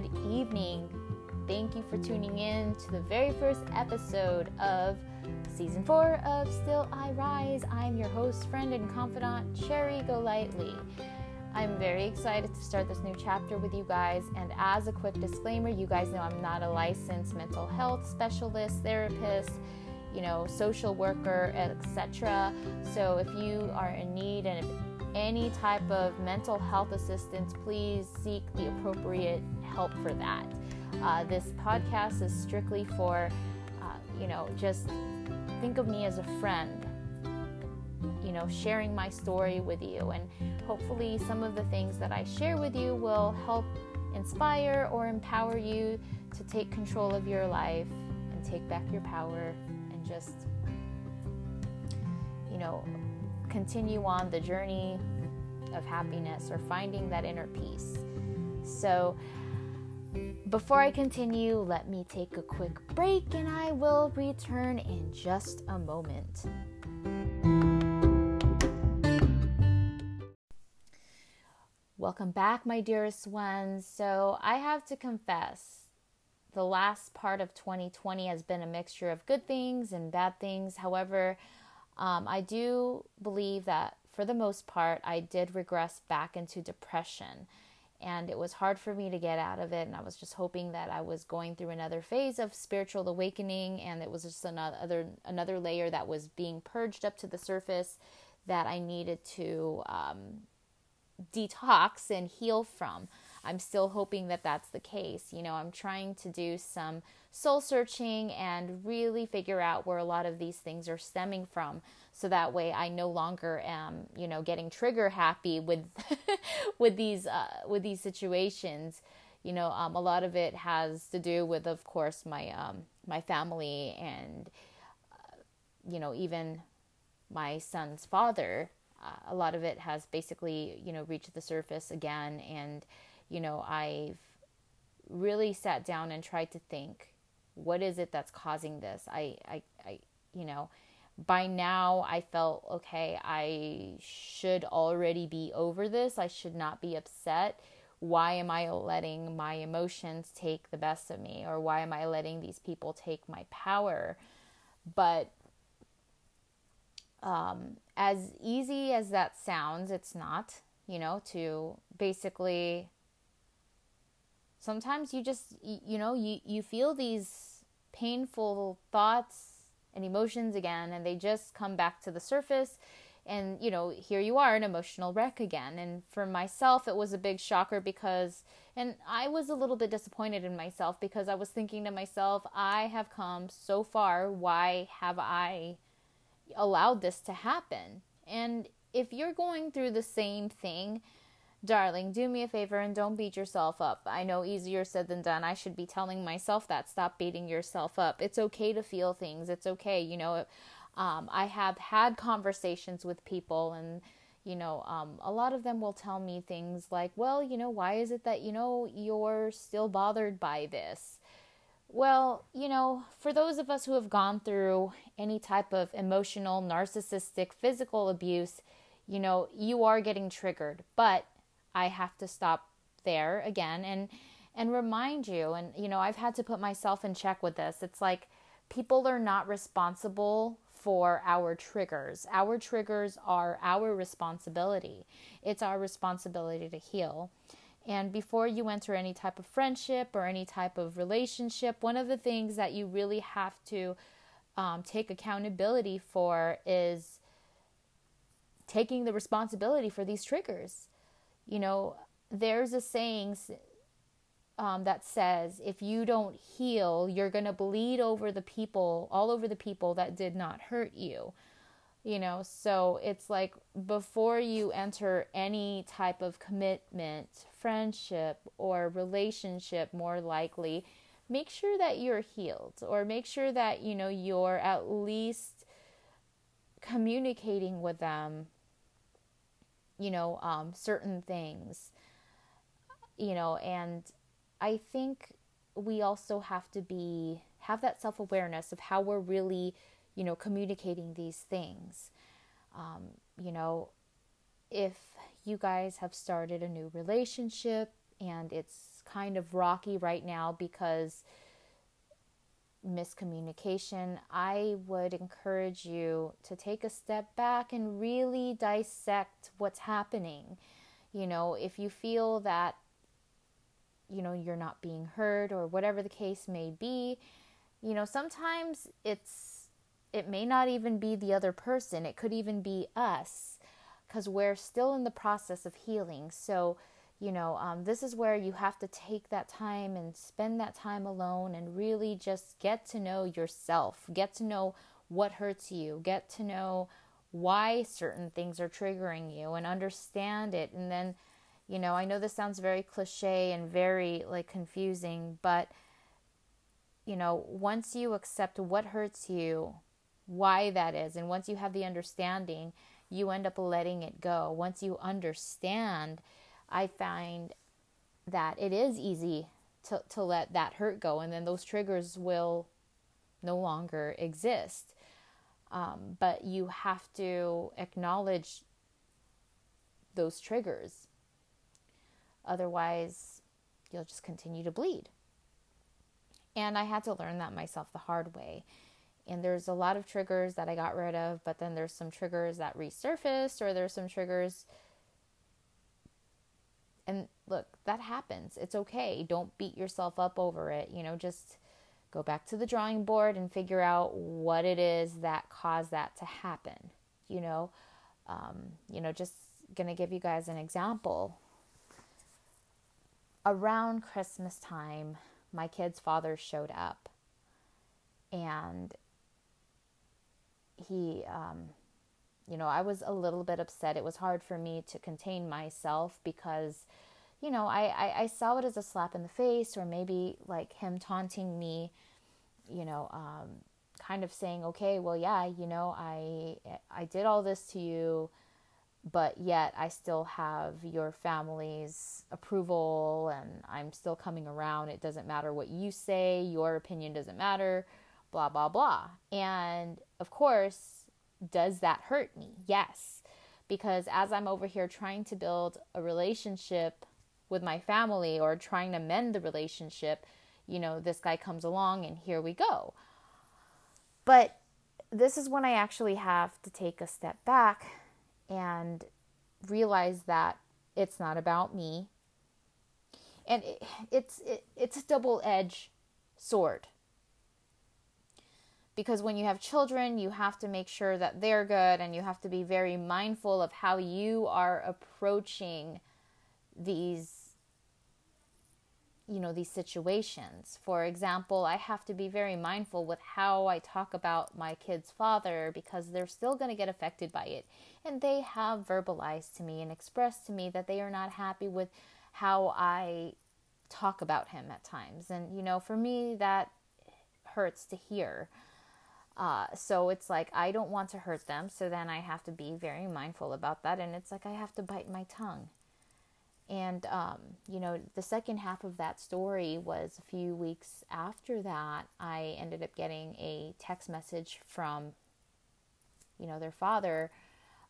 good evening. Thank you for tuning in to the very first episode of season four of Still I Rise. I'm your host, friend, and confidant, Cherry Golightly. I'm very excited to start this new chapter with you guys. And as a quick disclaimer, you guys know I'm not a licensed mental health specialist, therapist, you know, social worker, etc. So if you are in need and any type of mental health assistance, please seek the appropriate help for that. Uh, this podcast is strictly for, uh, you know, just think of me as a friend, you know, sharing my story with you. And hopefully, some of the things that I share with you will help inspire or empower you to take control of your life and take back your power and just, you know, continue on the journey of happiness or finding that inner peace. So, before I continue, let me take a quick break and I will return in just a moment. Welcome back, my dearest ones. So, I have to confess, the last part of 2020 has been a mixture of good things and bad things. However, um, I do believe that for the most part, I did regress back into depression. And it was hard for me to get out of it. And I was just hoping that I was going through another phase of spiritual awakening. And it was just another, another layer that was being purged up to the surface that I needed to um, detox and heal from. I'm still hoping that that's the case. You know, I'm trying to do some soul searching and really figure out where a lot of these things are stemming from so that way I no longer am, you know, getting trigger happy with with these uh, with these situations. You know, um, a lot of it has to do with, of course, my um, my family and uh, you know even my son's father. Uh, a lot of it has basically, you know, reached the surface again, and you know, I've really sat down and tried to think, what is it that's causing this? I, I, I you know by now I felt okay, I should already be over this. I should not be upset. Why am I letting my emotions take the best of me? Or why am I letting these people take my power? But um, as easy as that sounds, it's not, you know, to basically sometimes you just, you know, you, you feel these painful thoughts and emotions again and they just come back to the surface. And you know here you are an emotional wreck again. And for myself it was a big shocker because and I was a little bit disappointed in myself because I was thinking to myself I have come so far. Why have I allowed this to happen? And if you're going through the same thing Darling, do me a favor and don't beat yourself up. I know easier said than done. I should be telling myself that. Stop beating yourself up. It's okay to feel things. It's okay. You know, um, I have had conversations with people, and, you know, um, a lot of them will tell me things like, well, you know, why is it that, you know, you're still bothered by this? Well, you know, for those of us who have gone through any type of emotional, narcissistic, physical abuse, you know, you are getting triggered. But I have to stop there again and and remind you and you know I've had to put myself in check with this. It's like people are not responsible for our triggers. Our triggers are our responsibility. It's our responsibility to heal. And before you enter any type of friendship or any type of relationship, one of the things that you really have to um, take accountability for is taking the responsibility for these triggers. You know, there's a saying um, that says if you don't heal, you're going to bleed over the people, all over the people that did not hurt you. You know, so it's like before you enter any type of commitment, friendship, or relationship, more likely, make sure that you're healed or make sure that, you know, you're at least communicating with them you know, um, certain things, you know, and I think we also have to be, have that self awareness of how we're really, you know, communicating these things. Um, you know, if you guys have started a new relationship and it's kind of rocky right now because miscommunication, I would encourage you to take a step back and really dissect what's happening. You know, if you feel that, you know, you're not being heard or whatever the case may be, you know, sometimes it's, it may not even be the other person, it could even be us because we're still in the process of healing. So, you know, um, this is where you have to take that time and spend that time alone and really just get to know yourself, get to know what hurts you, get to know why certain things are triggering you and understand it. And then, you know, I know this sounds very cliche and very like confusing, but, you know, once you accept what hurts you, why that is, and once you have the understanding, you end up letting it go. Once you understand, I find that it is easy to, to let that hurt go, and then those triggers will no longer exist. Um, but you have to acknowledge those triggers. Otherwise, you'll just continue to bleed. And I had to learn that myself the hard way. And there's a lot of triggers that I got rid of, but then there's some triggers that resurfaced, or there's some triggers and look, that happens. It's okay. Don't beat yourself up over it. You know, just go back to the drawing board and figure out what it is that caused that to happen. You know, um, you know, just gonna give you guys an example. Around Christmas time, my kid's father showed up, and he, um, you know, I was a little bit upset. It was hard for me to contain myself because, you know, I, I, I saw it as a slap in the face or maybe like him taunting me, you know, um, kind of saying, okay, well, yeah, you know, I, I did all this to you, but yet I still have your family's approval and I'm still coming around. It doesn't matter what you say, your opinion doesn't matter, blah, blah, blah. And of course, does that hurt me? Yes. Because as I'm over here trying to build a relationship with my family or trying to mend the relationship, you know, this guy comes along and here we go. But this is when I actually have to take a step back and realize that it's not about me. And it, it's it, it's a double-edged sword because when you have children, you have to make sure that they're good and you have to be very mindful of how you are approaching these you know these situations. For example, I have to be very mindful with how I talk about my kid's father because they're still going to get affected by it. And they have verbalized to me and expressed to me that they are not happy with how I talk about him at times. And you know, for me that hurts to hear. Uh, so it's like I don't want to hurt them, so then I have to be very mindful about that, and it's like I have to bite my tongue. And um, you know, the second half of that story was a few weeks after that. I ended up getting a text message from, you know, their father,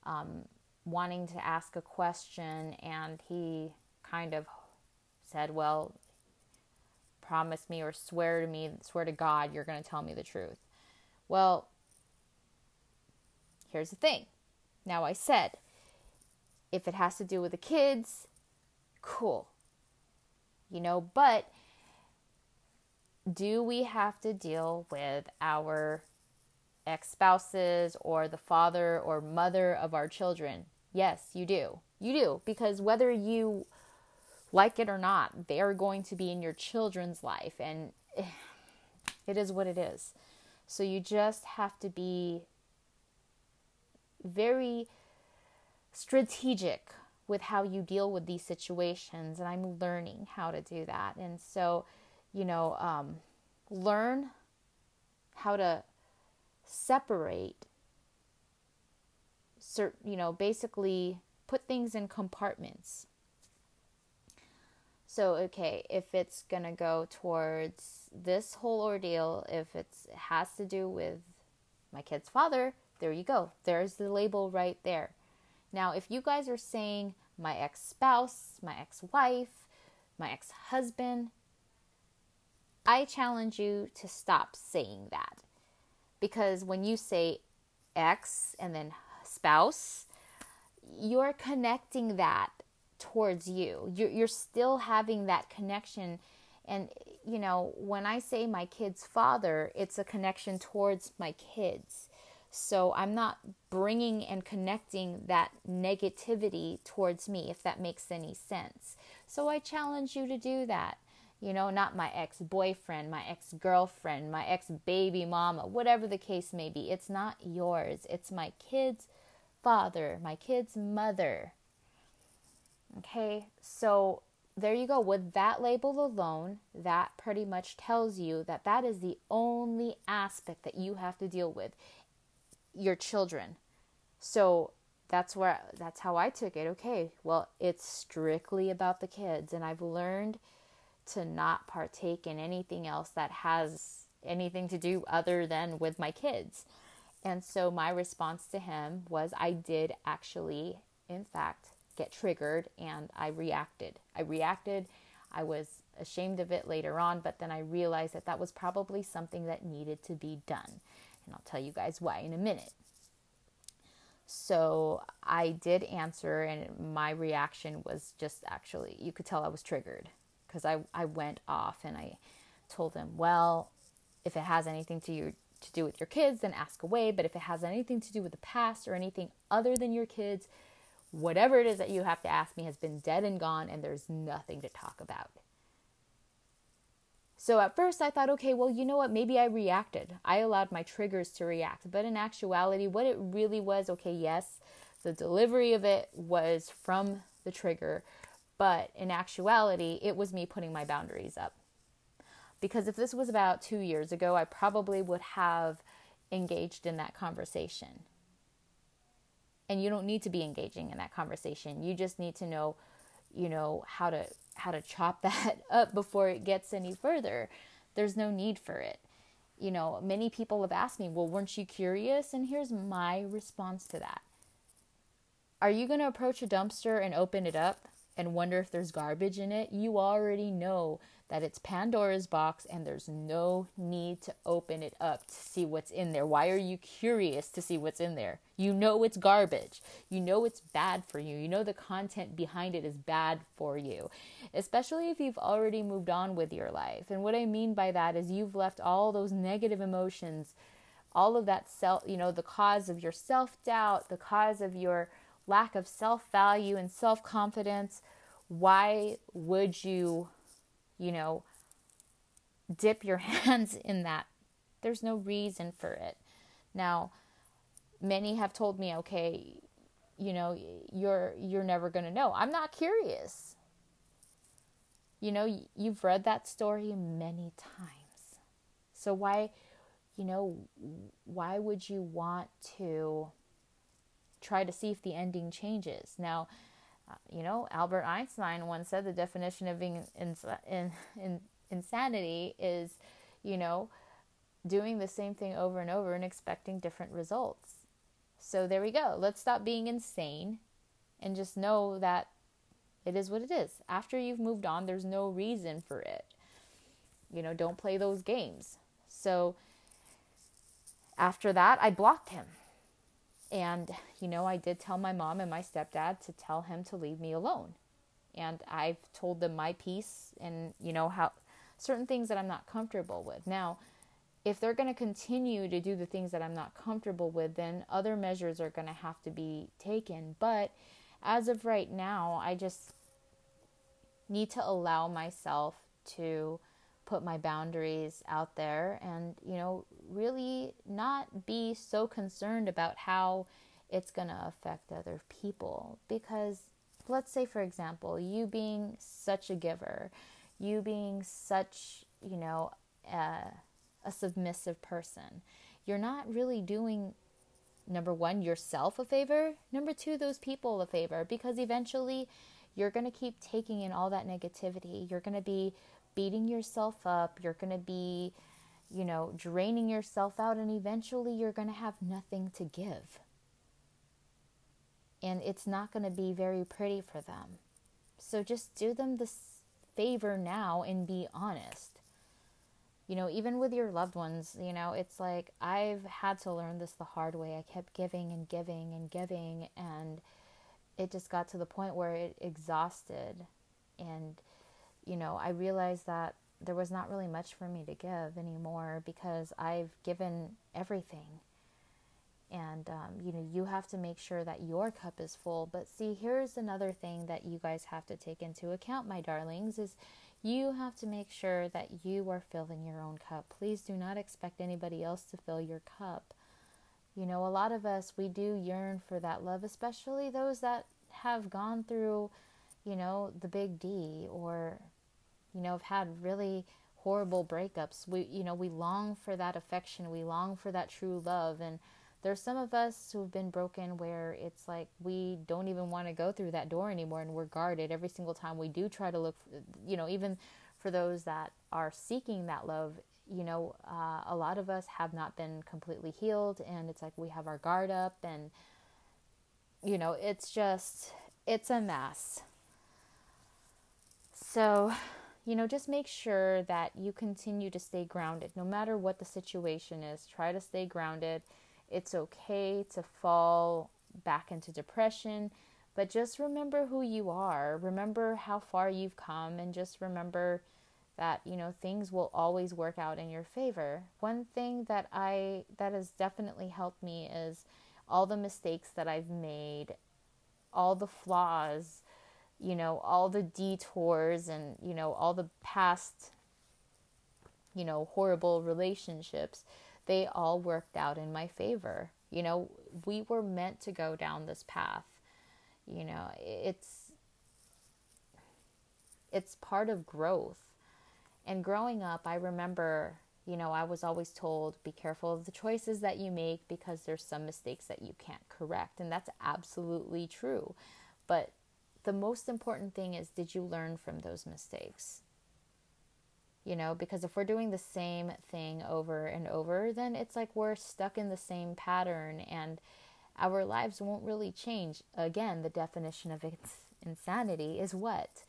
um, wanting to ask a question, and he kind of said, "Well, promise me or swear to me, swear to God, you're going to tell me the truth." Well, here's the thing. Now, I said, if it has to do with the kids, cool. You know, but do we have to deal with our ex spouses or the father or mother of our children? Yes, you do. You do. Because whether you like it or not, they are going to be in your children's life. And it is what it is. So you just have to be very strategic with how you deal with these situations. And I'm learning how to do that. And so, you know, um, learn how to separate certain, you know, basically put things in compartments. So, okay, if it's going to go towards this whole ordeal, if it has to do with my kid's father, there you go. There's the label right there. Now, if you guys are saying my ex spouse, my ex wife, my ex husband. I challenge you to stop saying that. Because when you say ex and then spouse, you're connecting that towards you. You're, you're still having that connection. And, you know, when I say my kid's father, it's a connection towards my kids. So I'm not bringing and connecting that negativity towards me, if that makes any sense. So I challenge you to do that. You know, not my ex boyfriend, my ex girlfriend, my ex baby mama, whatever the case may be. It's not yours. It's my kid's father, my kid's mother. Okay, so there you go. With that label alone, that pretty much tells you that that is the only aspect that you have to deal with your children. So that's where that's how I took it. Okay, well, it's strictly about the kids and I've learned to not partake in anything else that has anything to do other than with my kids. And so my response to him was I did actually in fact get triggered and I reacted. I reacted. I was ashamed of it later on, but then I realized that that was probably something that needed to be done. And I'll tell you guys why in a minute. So I did answer, and my reaction was just actually, you could tell I was triggered because I, I went off and I told him, well, if it has anything to you to do with your kids, then ask away. But if it has anything to do with the past or anything other than your kids, whatever it is that you have to ask me has been dead and gone, and there's nothing to talk about. So at first I thought, okay, well, you know what? Maybe I reacted. I allowed my triggers to react. But in actuality, what it really was, okay, yes, the delivery of it was from the trigger. But in actuality, it was me putting my boundaries up. Because if this was about two years ago, I probably would have engaged in that conversation and you don't need to be engaging in that conversation. You just need to know you know how to how to chop that up before it gets any further. There's no need for it. You know many people have asked me well weren't you curious? And here's my response to that. Are you going to approach a dumpster and open it up and wonder if there's garbage in it you already know that it's Pandora's box and there's no need to open it up to see what's in there. Why are you curious to see what's in there? You know it's garbage. You know it's bad for you. You know the content behind it is bad for you, especially if you've already moved on with your life. And what I mean by that is you've left all those negative emotions, all of that self, you know, the cause of your self doubt, the cause of your lack of self value and self confidence. Why would you? you know, dip your hands in that. There's no reason for it. Now, many have told me, okay, you know, you're you're never going to know. I'm not curious. You know, you've read that story many times. So why, you know, why would you want to try to see if the ending changes? Now, uh, you know, Albert Einstein once said the definition of being in, in, in, insanity is, you know, doing the same thing over and over and expecting different results. So there we go. Let's stop being insane and just know that it is what it is. After you've moved on, there's no reason for it. You know, don't play those games. So after that, I blocked him. And, you know, I did tell my mom and my stepdad to tell him to leave me alone. And I've told them my piece and, you know, how certain things that I'm not comfortable with. Now, if they're going to continue to do the things that I'm not comfortable with, then other measures are going to have to be taken. But as of right now, I just need to allow myself to put my boundaries out there and, you know, really not be so concerned about how it's going to affect other people. Because, let's say, for example, you being such a giver, you being such, you know, a, a submissive person, you're not really doing number one, yourself a favor, number two, those people a favor, because eventually you're going to keep taking in all that negativity. You're going to be beating yourself up, you're going to be, you know, draining yourself out, and eventually you're going to have nothing to give. And it's not going to be very pretty for them. So just do them this favor now and be honest. You know, even with your loved ones, you know, it's like I've had to learn this the hard way. I kept giving and giving and giving, and it just got to the point where it exhausted. And, you know, I realized that there was not really much for me to give anymore because I've given everything. And um, you know you have to make sure that your cup is full. But see here's another thing that you guys have to take into account my darlings is you have to make sure that you are filling your own cup. Please do not expect anybody else to fill your cup. You know a lot of us we do yearn for that love especially those that have gone through you know the big d or you know have had really horrible breakups. We you know we long for that affection. We long for that true love. And there's some of us who've been broken where it's like we don't even want to go through that door anymore and we're guarded every single time we do try to look for, you know even for those that are seeking that love you know uh, a lot of us have not been completely healed and it's like we have our guard up and you know it's just it's a mess. So you know just make sure that you continue to stay grounded no matter what the situation is try to stay grounded it's okay to fall back into depression, but just remember who you are. Remember how far you've come, and just remember that you know things will always work out in your favor. One thing that I that has definitely helped me is all the mistakes that I've made, all the flaws, you know, all the detours and you know all the past you know horrible relationships they all worked out in my favor. You know, we were meant to go down this path. You know, it's it's part of growth. And growing up, I remember, you know, I was always told be careful of the choices that you make because there's some mistakes that you can't correct, and that's absolutely true. But the most important thing is did you learn from those mistakes? you know, because if we're doing the same thing over and over, then it's like we're stuck in the same pattern and our lives won't really change. Again, the definition of insanity is what?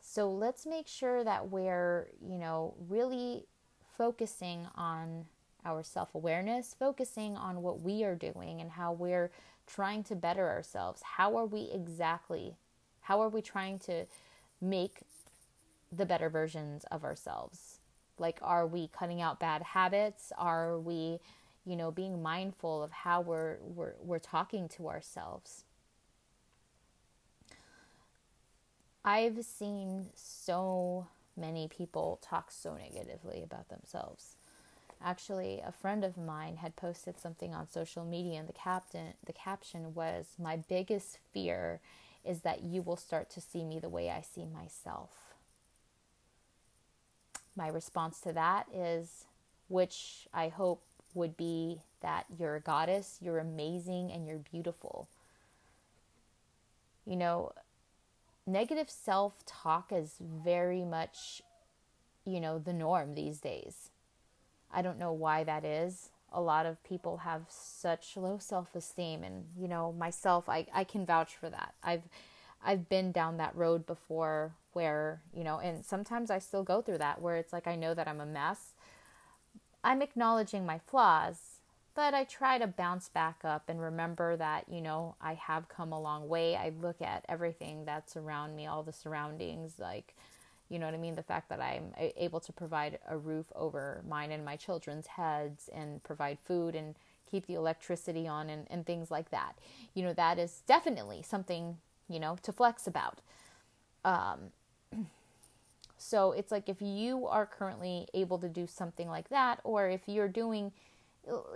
So let's make sure that we're, you know, really focusing on our self awareness, focusing on what we are doing and how we're trying to better ourselves. How are we exactly? How are we trying to make the better versions of ourselves? Like, are we cutting out bad habits? Are we, you know, being mindful of how we're, we're, we're talking to ourselves? I've seen so many people talk so negatively about themselves. Actually, a friend of mine had posted something on social media, and the captain, the caption was, "My biggest fear is that you will start to see me the way I see myself." my response to that is, which I hope would be that you're a goddess, you're amazing, and you're beautiful. You know, negative self talk is very much, you know, the norm these days. I don't know why that is. A lot of people have such low self esteem, and, you know, myself, I, I can vouch for that. I've I've been down that road before where, you know, and sometimes I still go through that where it's like I know that I'm a mess. I'm acknowledging my flaws, but I try to bounce back up and remember that, you know, I have come a long way. I look at everything that's around me, all the surroundings, like, you know what I mean? The fact that I'm able to provide a roof over mine and my children's heads and provide food and keep the electricity on and, and things like that. You know, that is definitely something you know, to flex about. Um, so it's like if you are currently able to do something like that, or if you're doing,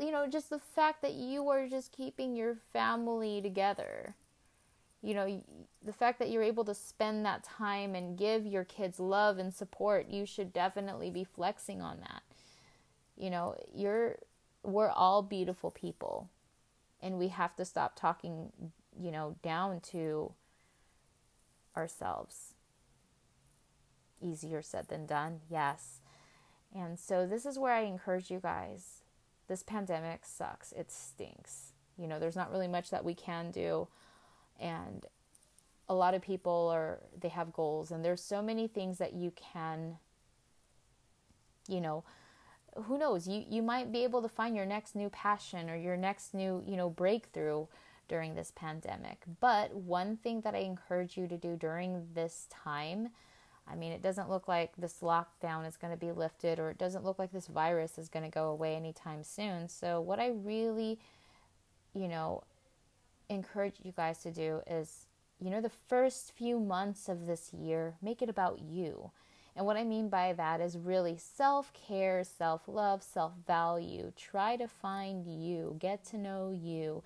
you know, just the fact that you are just keeping your family together, you know, the fact that you're able to spend that time and give your kids love and support, you should definitely be flexing on that. You know, you're, we're all beautiful people and we have to stop talking, you know, down to ourselves. Easier said than done, yes. And so, this is where I encourage you guys. This pandemic sucks. It stinks. You know, there's not really much that we can do. And a lot of people are they have goals and there's so many things that you can you know who knows? You you might be able to find your next new passion or your next new you know breakthrough during this pandemic. But one thing that i encourage you to do during this time i mean it doesn't look like this lockdown is going to be lifted or it doesn't look like this virus is going to go away anytime soon. So what i really you know encourage you guys to do is you know the first few months of this year make it about you and what I mean by that is really self care, self love, self value. Try to find you, get to know you,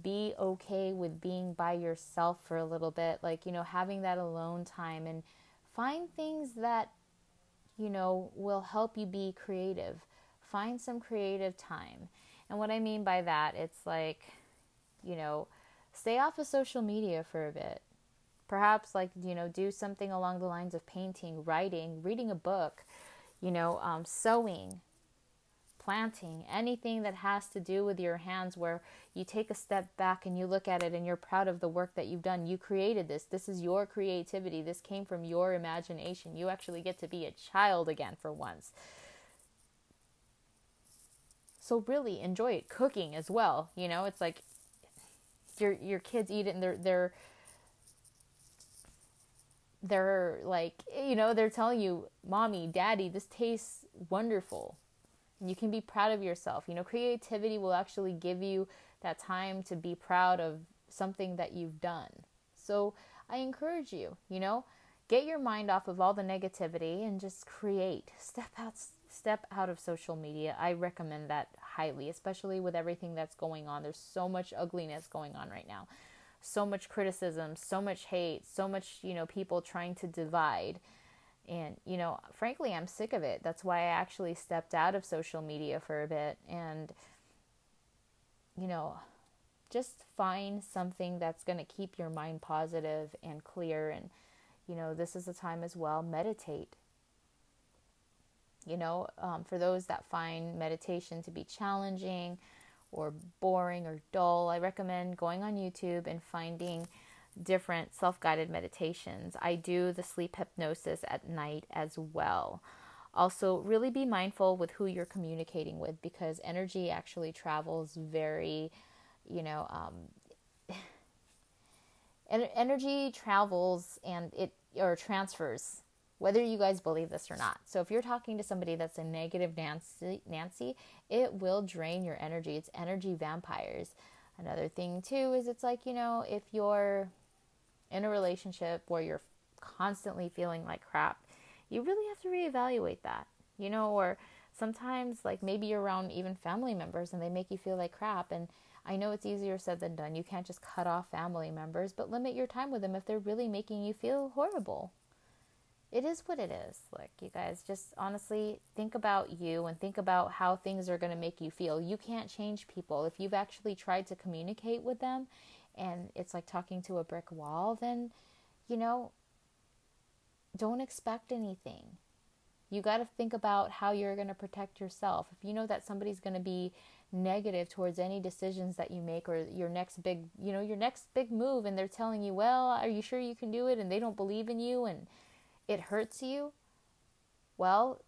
be okay with being by yourself for a little bit, like, you know, having that alone time and find things that, you know, will help you be creative. Find some creative time. And what I mean by that, it's like, you know, stay off of social media for a bit. Perhaps like you know do something along the lines of painting writing reading a book you know um, sewing planting anything that has to do with your hands where you take a step back and you look at it and you're proud of the work that you've done. You created this. This is your creativity. This came from your imagination. You actually get to be a child again for once. So really enjoy it. Cooking as well you know it's like your your kids eat it and they're they're they're like, you know, they're telling you, mommy, daddy, this tastes wonderful. And you can be proud of yourself. You know, creativity will actually give you that time to be proud of something that you've done. So I encourage you, you know, get your mind off of all the negativity and just create. Step out step out of social media. I recommend that highly, especially with everything that's going on. There's so much ugliness going on right now so much criticism, so much hate, so much, you know, people trying to divide. And, you know, frankly, I'm sick of it. That's why I actually stepped out of social media for a bit and, you know, just find something that's going to keep your mind positive and clear. And, you know, this is a time as well, meditate. You know, um, for those that find meditation to be challenging, or boring or dull, I recommend going on YouTube and finding different self guided meditations. I do the sleep hypnosis at night as well. Also, really be mindful with who you're communicating with because energy actually travels very, you know, um, energy travels and it or transfers whether you guys believe this or not. So if you're talking to somebody that's a negative Nancy, Nancy, it will drain your energy. It's energy vampires. Another thing too is it's like, you know, if you're in a relationship where you're constantly feeling like crap, you really have to reevaluate that. You know, or sometimes like maybe you're around even family members and they make you feel like crap and I know it's easier said than done. You can't just cut off family members, but limit your time with them if they're really making you feel horrible it is what it is. Like, you guys, just honestly think about you and think about how things are going to make you feel. You can't change people. If you've actually tried to communicate with them and it's like talking to a brick wall, then, you know, don't expect anything. You got to think about how you're going to protect yourself. If you know that somebody's going to be negative towards any decisions that you make or your next big, you know, your next big move and they're telling you, "Well, are you sure you can do it?" and they don't believe in you and it hurts you, well,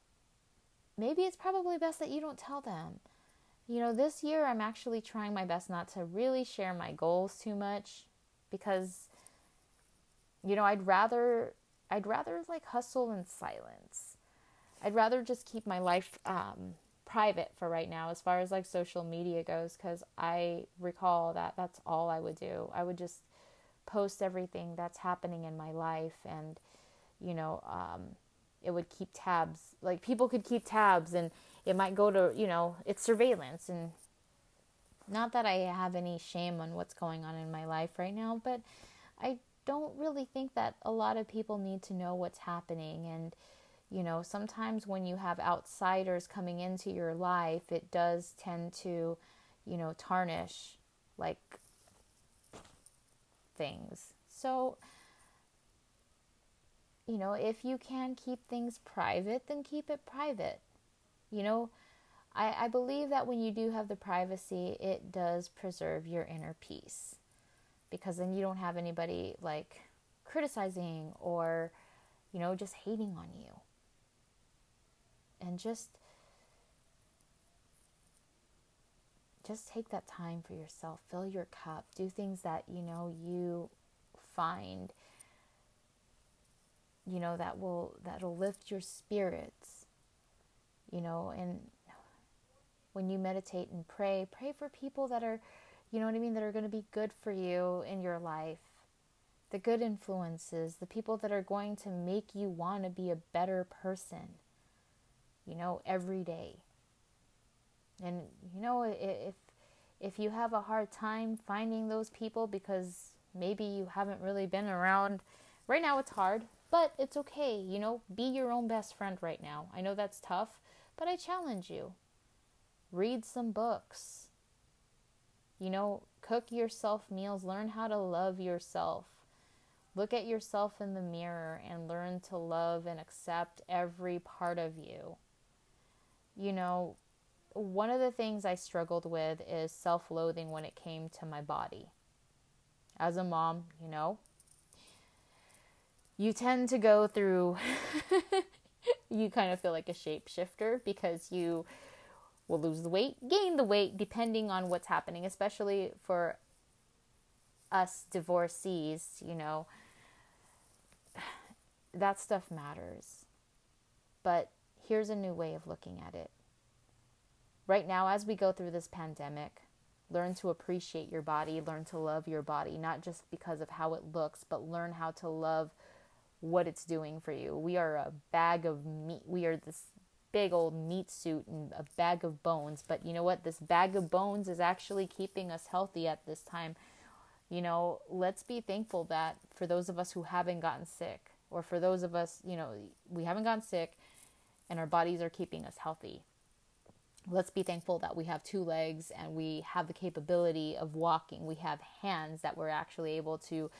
maybe it's probably best that you don't tell them. You know, this year I'm actually trying my best not to really share my goals too much because you know, I'd rather I'd rather like hustle in silence. I'd rather just keep my life um, private for right now as far as like social media goes cuz I recall that that's all I would do. I would just post everything that's happening in my life and you know, um, it would keep tabs. Like people could keep tabs, and it might go to you know, it's surveillance. And not that I have any shame on what's going on in my life right now, but I don't really think that a lot of people need to know what's happening. And you know, sometimes when you have outsiders coming into your life, it does tend to, you know, tarnish like things. So you know, if you can keep things private, then keep it private. You know, I, I believe that when you do have the privacy, it does preserve your inner peace because then you don't have anybody like criticizing or, you know, just hating on you. And just just take that time for yourself. Fill your cup. Do things that, you know, you find you know that will that'll lift your spirits. You know, and when you meditate and pray, pray for people that are, you know what I mean, that are going to be good for you in your life. The good influences, the people that are going to make you want to be a better person, you know, every day. And, you know, if, if you have a hard time finding those people because maybe you haven't really been around, right now it's hard, but it's okay. You know, be your own best friend right now. I know that's tough, but I challenge you read some books. You know, cook yourself meals, learn how to love yourself. Look at yourself in the mirror and learn to love and accept every part of you. You know, one of the things I struggled with is self loathing when it came to my body. As a mom, you know, you tend to go through, you kind of feel like a shapeshifter because you will lose the weight, gain the weight, depending on what's happening, especially for us divorcees, you know, that stuff matters. But here's a new way of looking at it. Right now, as we go through this pandemic, learn to appreciate your body, learn to love your body, not just because of how it looks, but learn how to love what it's doing for you. We are a bag of meat. We are this big old meat suit and a bag of bones. But you know what? This bag of bones is actually keeping us healthy at this time. You know, let's be thankful that for those of us who haven't gotten sick, or for those of us, you know, we haven't gotten sick and our bodies are keeping us healthy. Let's be thankful that we have two legs and we have the capability of walking. We have hands that we're actually able to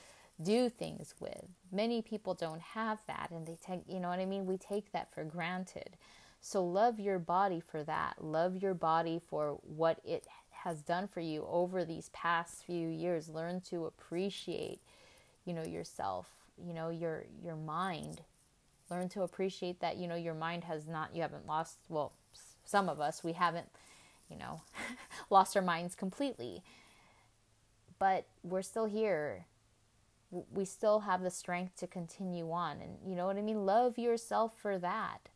do things with. Many people don't have that and they take, you know what I mean? We take that for granted. So love your body for that. Love your body for what it has done for you over these past few years. Learn to appreciate, you know, yourself, you know, your your mind. Learn to appreciate that, you know, your mind has not you haven't lost, well, some of us we haven't, you know, lost our minds completely. But we're still here we still have the strength to continue on. And you know what I mean? Love yourself for that.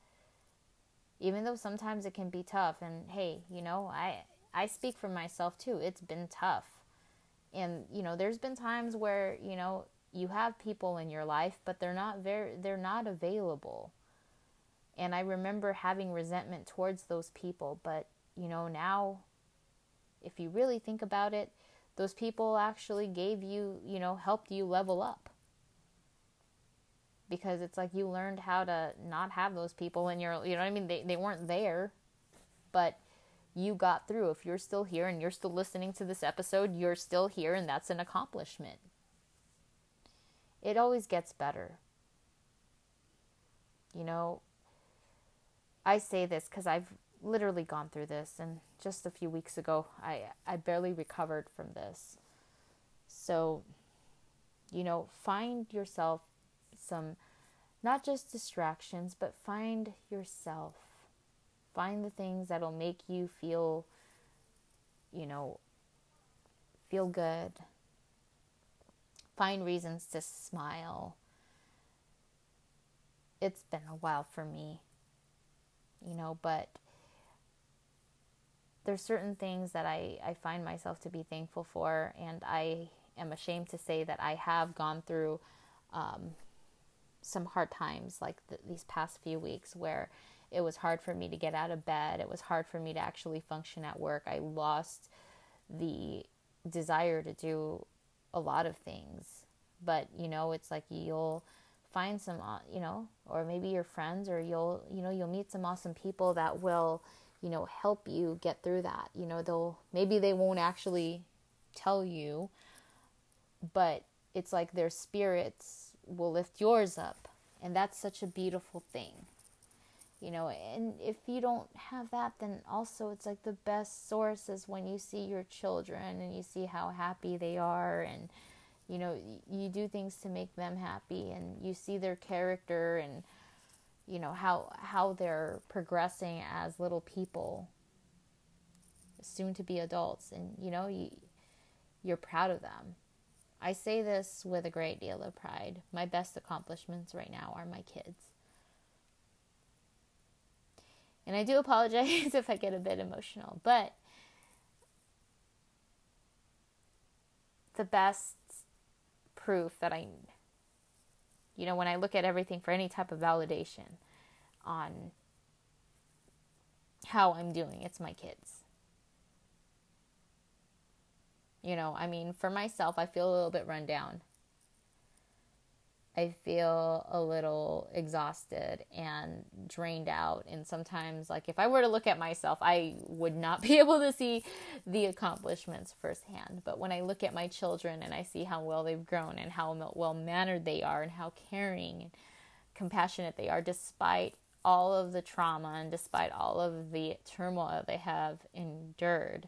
Even though sometimes it can be tough. And hey you know i i speak for myself too. It's been tough. And you know there's been times where you know you have people in your life but they're not very they're not available. And i remember having resentment towards those people. But you know now if you really think about it those people actually gave you you know helped you level up. Because it's like you learned how to not have those people in your you know what I mean? They they weren't there but you got through. If you're still here and you're still listening to this episode you're still here and that's an accomplishment. It always gets better. You know I say this cuz I've literally gone through this and just a few weeks ago I I barely recovered from this so you know find yourself some not just distractions, but find yourself. Find the things that'll make you feel, you know, feel good. Find reasons to smile. It's been a while for me, you know, but there's certain things that I, I find myself to be thankful for, and I am ashamed to say that I have gone through um, some hard times like th- these past few weeks where it was hard for me to get out of bed. It was hard for me to actually function at work. I lost the desire to do a lot of things. But, you know, it's like you'll find some, uh, you know, or maybe your friends or you'll, you know, you'll meet some awesome people that will, you know, help you get through that. You know, they'll, maybe they won't actually tell you, but it's like their spirits will lift yours up. And that's such a beautiful thing. You know, and if you don't have that, then also it's like the best source is when you see your children and you see how happy they are and You know, you do things to make them happy and you see their character and you know how how they're progressing as little people soon to be adults and you know you you're proud of them. I say this with a great deal of pride. My best accomplishments right now are my kids. And I do apologize if I get a bit emotional, but the best proof that I, you know, when I look at everything for any type of validation on how I'm doing, it's my kids. You know, I mean, for myself, I feel a little bit run down. I feel a little exhausted and drained out. And sometimes, like, if I were to look at myself, I would not be able to see the accomplishments firsthand. But when I look at my children and I see how well they've grown and how well mannered they are and how caring and compassionate they are, despite all of the trauma and despite all of the turmoil they have endured,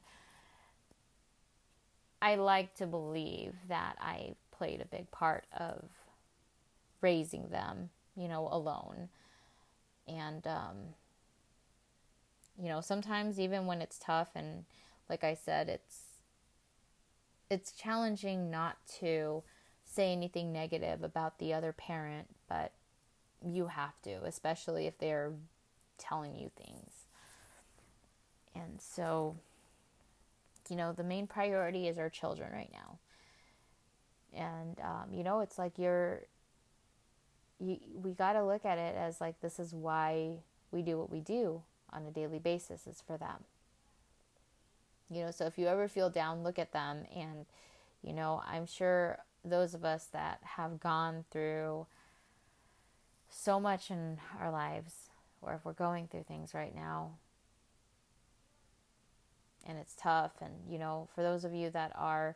I like to believe that I played a big part of raising them, you know, alone. And, um, you know, sometimes even when it's tough and like I said, it's it's challenging not to say anything negative about the other parent, but you have to, especially if they're telling you things. And so, you know, the main priority is our children right now. And, um, you know, it's like you're you, we got to look at it as like this is why we do what we do on a daily basis is for them. You know, so if you ever feel down, look at them and you know, I'm sure those of us that have gone through so much in our lives or if we're going through things right now and it's tough and you know, for those of you that are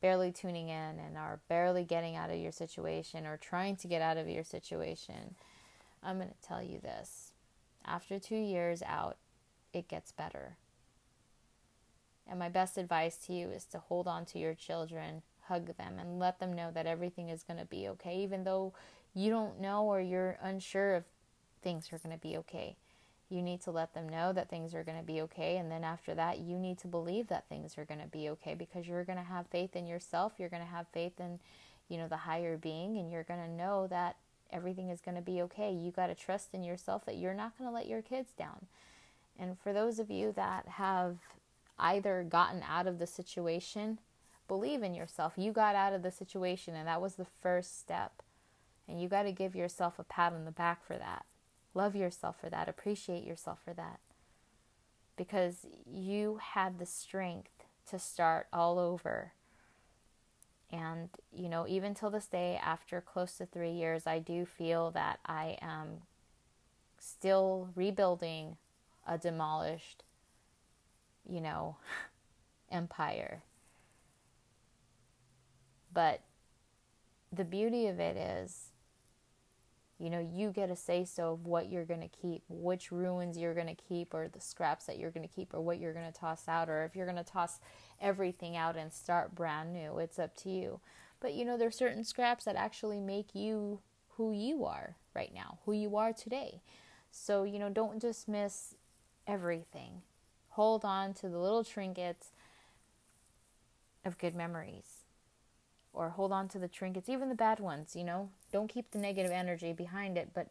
barely tuning in and are barely getting out of your situation or trying to get out of your situation, I'm going to tell you this. After two years out, it gets better. And my best advice to you is to hold on to your children, hug them, and let them know that everything is going to be okay, even though you don't know or you're unsure if things are going to be okay. You need to let them know that things are going to be okay. And then after that, you need to believe that things are going to be okay because you're going to have faith in yourself. You're going to have faith in, you know, the higher being, and you're going to know that everything is going to be okay. You got to trust in yourself that you're not going to let your kids down. And for those of you that have either gotten out of the situation, believe in yourself. You got out of the situation, and that was the first step. And you got to give yourself a pat on the back for that. Love yourself for that. Appreciate yourself for that. Because you had the strength to start all over. And, you know, even till this day, after close to three years, I do feel that I am still rebuilding a demolished, you know, empire. But the beauty of it is you know, you get a say so of what you're going to keep, which ruins you're going to keep, or the scraps that you're going to keep, or what you're going to toss out, or if you're going to toss everything out and start brand new. It's up to you. But you know, there's certain scraps that actually make you who you are right now, who you are today. So, you know, don't dismiss everything. Hold on to the little trinkets of good memories or hold on to the trinkets, even the bad ones, you know. Don't keep the negative energy behind it, but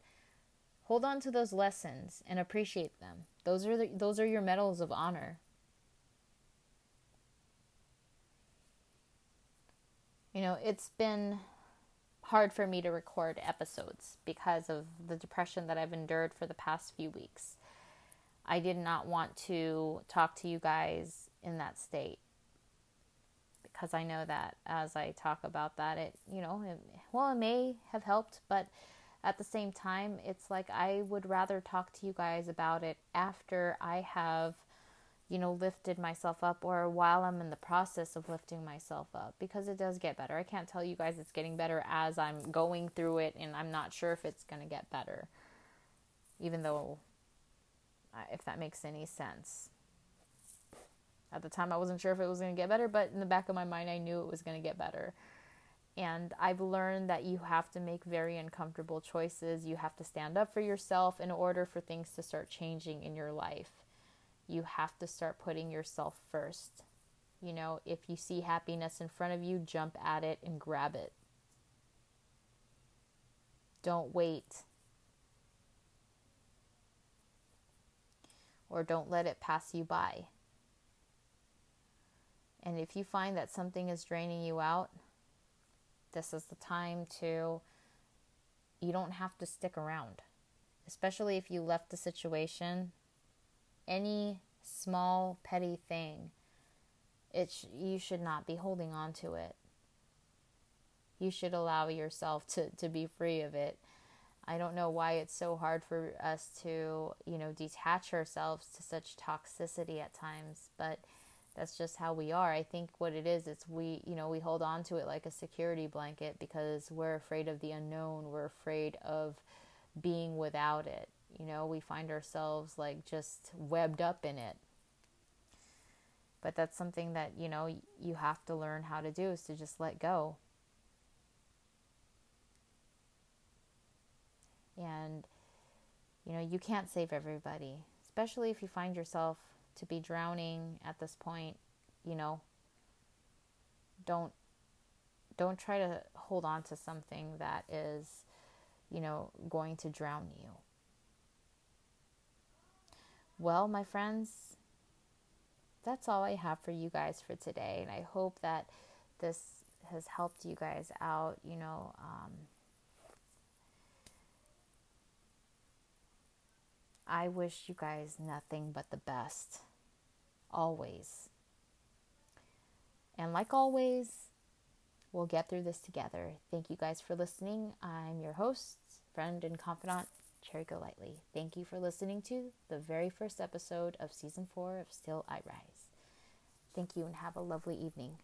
hold on to those lessons and appreciate them. Those are the, those are your medals of honor. You know, it's been hard for me to record episodes because of the depression that I've endured for the past few weeks. I did not want to talk to you guys in that state because I know that as I talk about that, it, you know, it, well, it may have helped, but at the same time, it's like I would rather talk to you guys about it after I have, you know, lifted myself up or while I'm in the process of lifting myself up because it does get better. I can't tell you guys it's getting better as I'm going through it and I'm not sure if it's going to get better, even though, uh, if that makes any sense. At the time, I wasn't sure if it was going to get better, but in the back of my mind, I knew it was going to get better. And I've learned that you have to make very uncomfortable choices. You have to stand up for yourself in order for things to start changing in your life. You have to start putting yourself first. You know, if you see happiness in front of you, jump at it and grab it. Don't wait. Or don't let it pass you by. And if you find that something is draining you out, this is the time to, you don't have to stick around. Especially if you left the situation, any small, petty thing, it sh- you should not be holding on to it. You should allow yourself to, to be free of it. I don't know why it's so hard for us to, you know, detach ourselves to such toxicity at times, but that's just how we are. I think what it is, it's we, you know, we hold on to it like a security blanket because we're afraid of the unknown. We're afraid of being without it. You know, we find ourselves like just webbed up in it. But that's something that, you know, you have to learn how to do is to just let go. And, you know, you can't save everybody, especially if you find yourself to be drowning at this point, you know, don't don't try to hold on to something that is, you know, going to drown you. Well, my friends, that's all I have for you guys for today, and I hope that this has helped you guys out. You know, um, I wish you guys nothing but the best always. And like always, we'll get through this together. Thank you guys for listening. I'm your host, friend, and confidant, Cherry Golightly. Thank you for listening to the very first episode of season four of Still I Rise. Thank you and have a lovely evening.